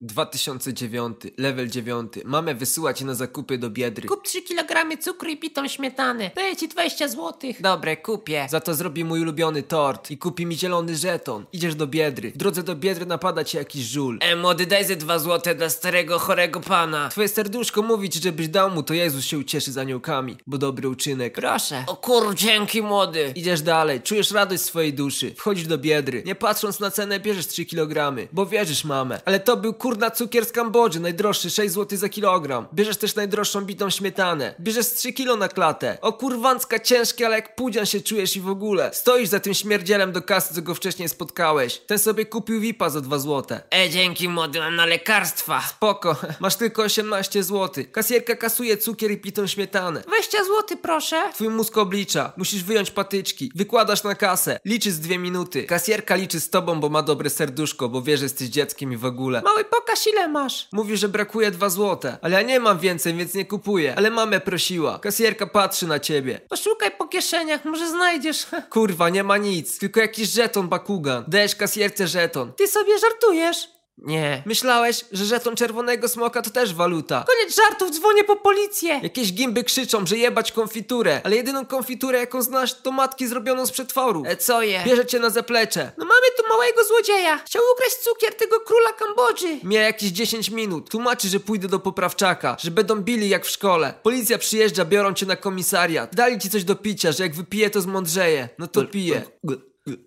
2009, level 9. Mamy wysyłać na zakupy do Biedry. Kup 3 kg cukru i pitą śmietanę. Daję ci 20 zł. Dobre, kupię. Za to zrobi mój ulubiony tort i kupi mi zielony żeton. Idziesz do Biedry. W drodze do Biedry napada ci jakiś żul. E, młody, daj ze 2 zł dla starego, chorego pana. Twoje serduszko mówi ci, żebyś dał mu, to Jezus się ucieszy z aniołkami, bo dobry uczynek. Proszę. O kur, dzięki młody. Idziesz dalej, czujesz radość swojej duszy. Wchodzisz do Biedry. Nie patrząc na cenę, bierzesz 3 kg, bo wierzysz mamę. Ale to był kurna cukier z Kambodży, najdroższy 6 zł za kilogram. Bierzesz też najdroższą bitą śmietanę. Bierzesz z 3 kilo na klatę. O kurwancka ciężkie, ale jak pudzian się czujesz i w ogóle. Stoisz za tym śmierdzielem do kasy, co go wcześniej spotkałeś. Ten sobie kupił VIPa za 2 zł. E, dzięki młody, mam na lekarstwa. Spoko, masz tylko 18 zł. Kasjerka kasuje cukier i pitą śmietanę. 20 zł proszę. Twój mózg oblicza. Musisz wyjąć patyczki. Wykładasz na kasę. Liczy z dwie minuty. Kasjerka liczy z tobą, bo ma dobre serduszko, bo wie, że jesteś dzieckiem i w ogóle. Mały, pokaż ile masz. Mówi, że brakuje 2 złote. Ale ja nie mam więcej, więc nie kupuję. Ale mamę prosiła. Kasjerka patrzy na ciebie. Poszukaj po kieszeniach, może znajdziesz. Kurwa, nie ma nic. Tylko jakiś żeton bakugan. Dajesz kasjerce żeton. Ty sobie żartujesz. Nie. Myślałeś, że żeton czerwonego smoka to też waluta. Koniec żartów, dzwonię po policję. Jakieś gimby krzyczą, że jebać konfiturę, ale jedyną konfiturę jaką znasz to matki zrobioną z przetworu. E, co je? Bierze cię na zaplecze. No mamy tu małego złodzieja. Chciał ukraść cukier tego króla Kambodży. Mija jakieś 10 minut. Tłumaczy, że pójdę do poprawczaka, że będą bili jak w szkole. Policja przyjeżdża, biorą cię na komisariat. Dali ci coś do picia, że jak wypije to zmądrzeje. No to pije.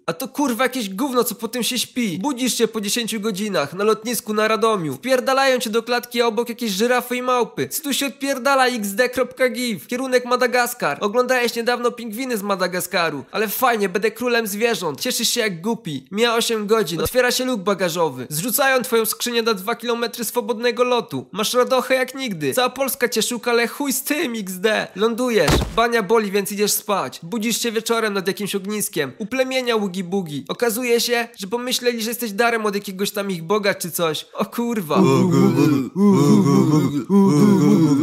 A to kurwa jakieś gówno, co potem się śpi. Budzisz się po 10 godzinach na lotnisku na Radomiu. Wpierdalają cię do klatki, obok jakieś żyrafy i małpy. Co tu się odpierdala xd.gif. Kierunek Madagaskar. Oglądałeś niedawno pingwiny z Madagaskaru. Ale fajnie, będę królem zwierząt. Cieszysz się jak głupi. Mija 8 godzin. Otwiera się luk bagażowy. Zrzucają twoją skrzynię na 2 km swobodnego lotu. Masz radochę jak nigdy. Cała Polska cię szuka, ale chuj z tym XD. Lądujesz. Bania boli, więc idziesz spać. Budzisz się wieczorem nad jakimś ogniskiem. Uplemienia ługi bugi. Okazuje się, że pomyśleli, że jesteś darem od jakiegoś tam ich boga czy coś. O kurwa.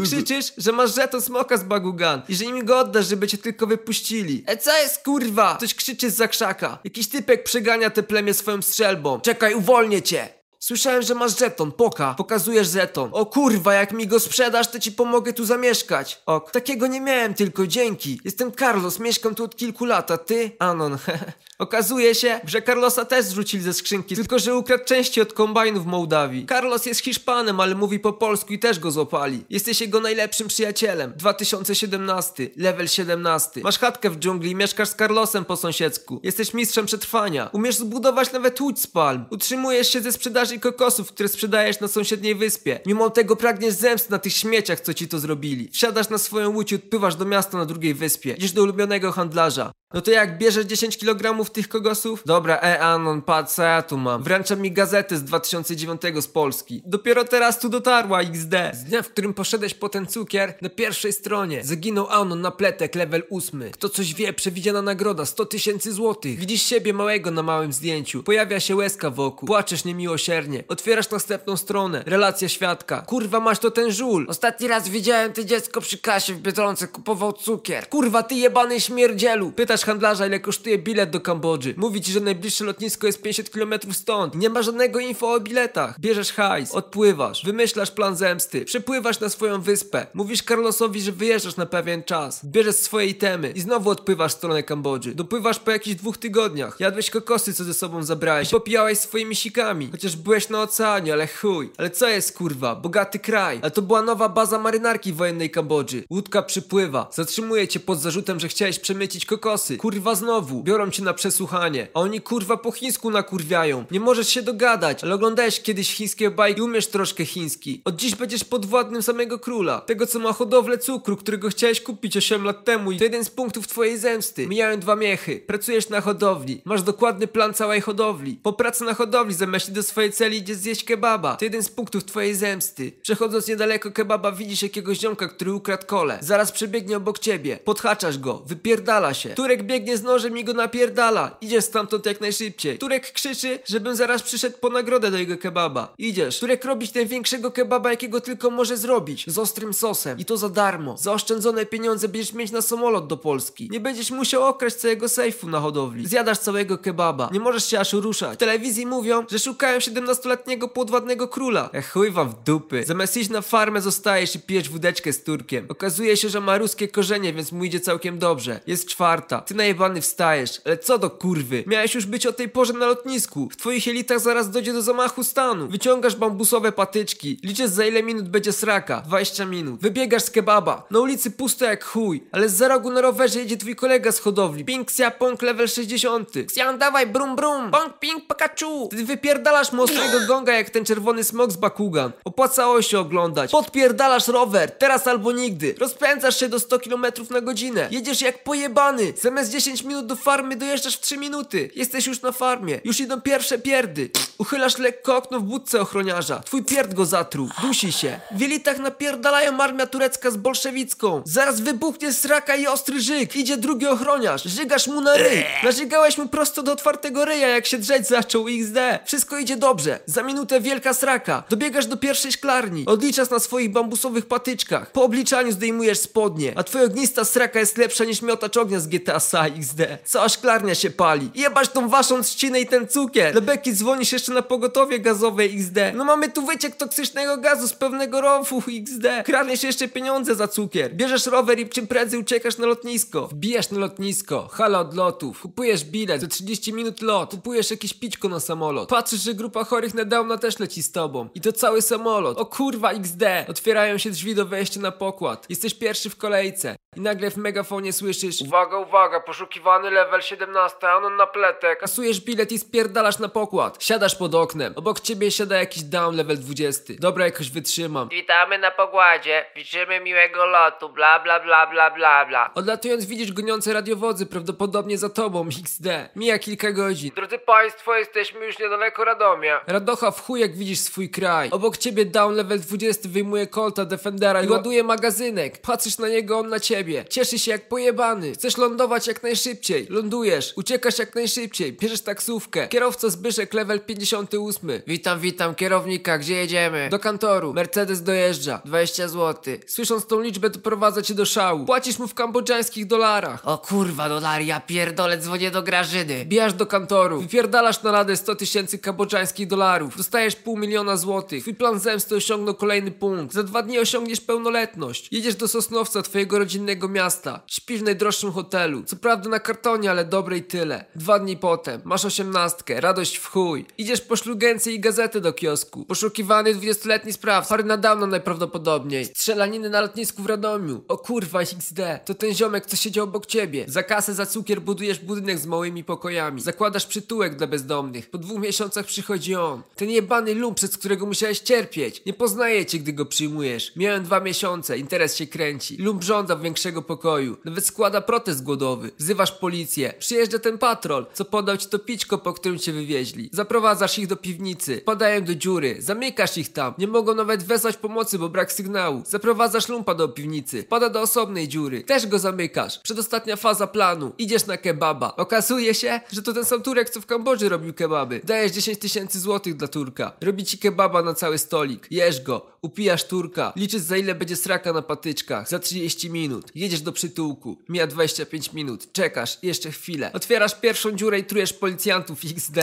Krzyczysz, że masz żeton smoka z bagugan i że im go oddasz, żeby cię tylko wypuścili. E co jest kurwa? Ktoś krzyczy z krzaka. Jakiś typek przegania te plemię swoją strzelbą. Czekaj, uwolnię cię. Słyszałem, że masz żeton, poka. Pokazujesz żeton. O kurwa, jak mi go sprzedasz, to ci pomogę tu zamieszkać. Ok. Takiego nie miałem, tylko dzięki. Jestem Carlos, mieszkam tu od kilku lat, a ty? Anon, Okazuje się, że Carlosa też zrzucili ze skrzynki, tylko że ukradł części od kombajnu w Mołdawii. Carlos jest Hiszpanem, ale mówi po polsku i też go złapali. Jesteś jego najlepszym przyjacielem. 2017, level 17. Masz chatkę w dżungli i mieszkasz z Carlosem po sąsiedzku. Jesteś mistrzem przetrwania. Umiesz zbudować nawet łódź z palm. Utrzymujesz się ze sprzedaży kokosów, które sprzedajesz na sąsiedniej wyspie. Mimo tego pragniesz zemsty na tych śmieciach, co ci to zrobili. Wsiadasz na swoją łódź i odpływasz do miasta na drugiej wyspie. Idziesz do ulubionego handlarza. No to jak bierzesz 10 kg tych kogosów? Dobra, e Anon, patrz co ja tu mam. Wręcza mi gazetę z 2009 z Polski. Dopiero teraz tu dotarła XD. Z dnia, w którym poszedłeś po ten cukier, na pierwszej stronie zaginął Anon na pletek, level 8. Kto coś wie, przewidziana nagroda 100 tysięcy złotych. Widzisz siebie małego na małym zdjęciu. Pojawia się łezka wokół. Płaczesz niemiłosiernie. Otwierasz następną stronę. Relacja świadka. Kurwa, masz to ten żul. Ostatni raz widziałem to dziecko przy kasie w Biedronce, kupował cukier. Kurwa, ty jebany śmierdzielu! Pytasz handlarza, ile kosztuje bilet do Kambodży. Mówi ci, że najbliższe lotnisko jest 50 km stąd. Nie ma żadnego info o biletach. Bierzesz hajs, odpływasz, wymyślasz plan zemsty, przepływasz na swoją wyspę. Mówisz Carlosowi, że wyjeżdżasz na pewien czas. Bierzesz swoje itemy i znowu odpływasz w stronę Kambodży. Dopływasz po jakichś dwóch tygodniach. Jadłeś kokosy, co ze sobą zabrałeś. I popijałeś swoimi sikami. Chociaż byłeś na oceanie, ale chuj. Ale co jest kurwa? Bogaty kraj. A to była nowa baza marynarki wojennej Kambodży. Łódka przypływa. Zatrzymuje cię pod zarzutem, że chciałeś przemycić kokosy. Kurwa znowu. Biorą cię na przesłuchanie. A oni kurwa po chińsku nakurwiają. Nie możesz się dogadać. Ale oglądałeś kiedyś chińskie bajki i umiesz troszkę chiński. Od dziś będziesz podwładnym samego króla. Tego co ma hodowlę cukru, którego chciałeś kupić 8 lat temu. I to jeden z punktów twojej zemsty. Mijają dwa miechy. Pracujesz na hodowli. Masz dokładny plan całej hodowli. Po pracy na hodowli zamiast do swojej celi idziesz zjeść kebaba. To jeden z punktów twojej zemsty. Przechodząc niedaleko kebaba widzisz jakiegoś ziomka, który ukradł kole. Zaraz przebiegnie obok ciebie. Podhaczasz go. Wypierdala się. Turek biegnie z nożem i go napierdala. Idziesz stamtąd jak najszybciej. Turek krzyczy, żebym zaraz przyszedł po nagrodę do jego kebaba. Idziesz. Turek robić największego kebaba, jakiego tylko może zrobić. Z ostrym sosem. I to za darmo. Zaoszczędzone pieniądze będziesz mieć na samolot do Polski. Nie będziesz musiał okraść całego sejfu na hodowli. Zjadasz całego kebaba. Nie możesz się aż ruszać. W telewizji mówią, że szukają 17-letniego podwładnego króla. Chuj wam w dupy. Zamiast iść na farmę zostajesz i pijesz wódeczkę z Turkiem. Okazuje się, że ma ruskie korzenie, więc mu idzie całkiem dobrze. Jest czwarta. Ty najebany wstajesz. Ale co do kurwy? Miałeś już być o tej porze na lotnisku. W twoich elitach zaraz dojdzie do zamachu stanu. Wyciągasz bambusowe patyczki. Liczysz za ile minut będzie sraka. 20 minut. Wybiegasz z kebaba. Na ulicy pusto jak chuj. Ale za rogu na rowerze jedzie twój kolega z hodowli. Pink Xia Pong level 60. Xian dawaj brum brum. Pong ping Pikachu. Ty wypierdalasz mocnego gonga jak ten czerwony smok z Bakugan. Opłacało się oglądać. Podpierdalasz rower. Teraz albo nigdy. Rozpędzasz się do 100 km na godzinę. Jedziesz jak pojebany. Zamiast 10 minut do farmy dojeżdżasz w 3 minuty. Jesteś już na farmie. Już idą pierwsze pierdy. Uchylasz lekko okno w budce ochroniarza. Twój pierd go zatruł. Dusi się. W elitach napierdalają armia turecka z bolszewicką. Zaraz wybuchnie sraka i ostry żyg. Idzie drugi ochroniarz. Żygasz mu na ryj. Nażygałeś mu prosto do otwartego ryja, jak się drzeć zaczął XD. Wszystko idzie dobrze. Za minutę wielka sraka. Dobiegasz do pierwszej szklarni. Odliczasz na swoich bambusowych patyczkach. Po obliczaniu zdejmujesz spodnie. A twoja ognista sraka jest lepsza niż miotacz ognia z GTA SA XD. Cała szklarnia się pali. Jebać tą waszą trzcinę i ten cukier. Do Beki dzwonisz jeszcze na pogotowie gazowe XD. No mamy tu wyciek toksycznego gazu z pewnego rowu XD. Kradniesz jeszcze pieniądze za cukier. Bierzesz rower i czym prędzej uciekasz na lotnisko. Wbijasz na lotnisko. Hala od lotów. Kupujesz bilet. Za 30 minut lot. Kupujesz jakieś pićko na samolot. Patrzysz, że grupa chorych na downa też leci z tobą. I to cały samolot. O kurwa XD. Otwierają się drzwi do wejścia na pokład. Jesteś pierwszy w kolejce. I nagle w megafonie słyszysz Uwaga, uwaga, poszukiwany level 17, anon na pletek. Kasujesz bilet i spierdalasz na pokład. Siadasz pod oknem. Obok ciebie siada jakiś down level 20 Dobra, jakoś wytrzymam. Witamy na pokładzie. Życzymy miłego lotu. Bla bla bla bla bla bla. Odlatując widzisz goniące radiowozy Prawdopodobnie za tobą, XD Mija kilka godzin. Drodzy państwo, jesteśmy już niedaleko Radomia. Radocha w chuj jak widzisz swój kraj. Obok ciebie down level 20 wyjmuje Colta Defendera i ładuje magazynek. Patrzysz na niego, on na ciebie Cieszy się jak pojebany. Chcesz lądować jak najszybciej. Lądujesz, uciekasz jak najszybciej. Bierzesz taksówkę. Kierowca Zbyszek level 58 Witam, witam kierownika, gdzie jedziemy? Do kantoru. Mercedes dojeżdża. 20 zł Słysząc tą liczbę doprowadza cię do szału. Płacisz mu w kambodżańskich dolarach. O kurwa, dolary, ja pierdolę, dzwonię do Grażyny. Bijasz do kantoru, wypierdalasz na radę 100 tysięcy kambodżańskich dolarów, dostajesz pół miliona złotych, twój plan zemsty osiągnął kolejny punkt, za dwa dni osiągniesz pełnoletność, jedziesz do Sosnowca, twojego rodzinnego miasta, śpisz w najdroższym hotelu, co prawda na kartonie, ale dobre i tyle. Dwa dni potem, masz osiemnastkę, radość w chuj, idziesz po szlugencję i gazetę do kiosku, poszukiwany 20-letni sprawca, chory na dawno najprawdopodobniej, strzelaniny na lotnisku w Radomiu, o kurwa XD, to ten ziomek, co siedział obok ciebie, za kasę, za cukier budujesz budynek z małymi pokojami, zakładasz przytułek dla bezdomnych, po dwóch miesiącach przychodzi on, ten jebany lump, przez którego musiałeś cierpieć, nie poznaje cię, gdy go przyjmujesz, miałem dwa miesiące, interes się kręci, lump żąda większego pokoju, nawet składa protest głodowy, wzywasz policję, przyjeżdża ten patrol, co podał ci to pićko, po którym cię wywieźli, zaprowadzasz ich do piwnicy, padają do dziury, zamykasz ich tam, nie mogą nawet wezwać pomocy, bo brak sygnału, zaprowadzasz lumpa do piwnicy, pada do osobnej dziury, też go zamykasz, przedostatnia faza planu, idziesz na kebaba, okazuje się, że to ten sam Turek, co w Kambodży robił kebaby, dajesz 10 tysięcy złotych dla Turka, robi ci kebaba na cały stolik, jesz go, upijasz Turka, liczysz za ile będzie sraka na patyczkach, za 30 minut, jedziesz do przytułku, mija 25 minut, czekasz, jeszcze chwilę, otwierasz pierwszą dziurę i trujesz policjantów XD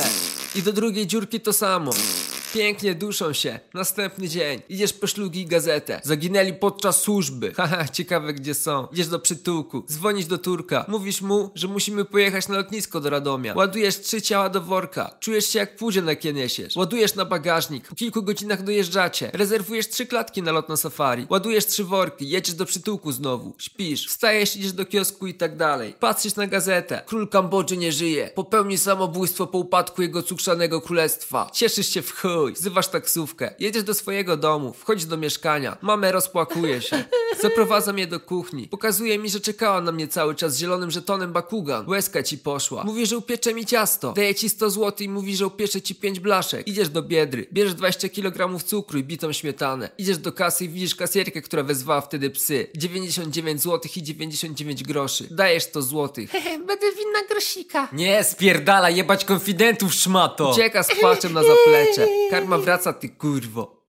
i do drugiej dziurki to samo. Pięknie duszą się. Następny dzień. Idziesz po szlugi i gazetę. Zaginęli podczas służby. Haha, ciekawe gdzie są. Idziesz do przytułku. Dzwonisz do Turka. Mówisz mu, że musimy pojechać na lotnisko do Radomia. Ładujesz trzy ciała do worka. Czujesz się jak półdziel na niesiesz. Ładujesz na bagażnik. Po kilku godzinach dojeżdżacie. Rezerwujesz trzy klatki na lot na safari. Ładujesz trzy worki. Jedziesz do przytułku znowu. Śpisz. Wstajesz, idziesz do kiosku i tak dalej. Patrzysz na gazetę. Król Kambodży nie żyje. Popełni samobójstwo po upadku jego cukrzanego królestwa. Cieszysz się w chuj. Wzywasz taksówkę. Jedziesz do swojego domu. Wchodzisz do mieszkania. Mamę rozpłakuje się. Zaprowadza mnie do kuchni. Pokazuje mi, że czekała na mnie cały czas z zielonym żetonem Bakugan. Łezka ci poszła. Mówi, że upiecze mi ciasto. Daje ci 100 zł i mówi, że upiecze ci 5 blaszek. Idziesz do biedry. Bierzesz 20 kg cukru i bitą śmietanę. Idziesz do kasy i widzisz kasjerkę, która wezwała wtedy psy. 99 zł i 99 groszy. Dajesz 100 zł. Będę winna grosika. Nie, spierdala, jebać konfidentów, szmato! Ucieka z płaczem na zaplecze. Karma wraca, ty kurwo.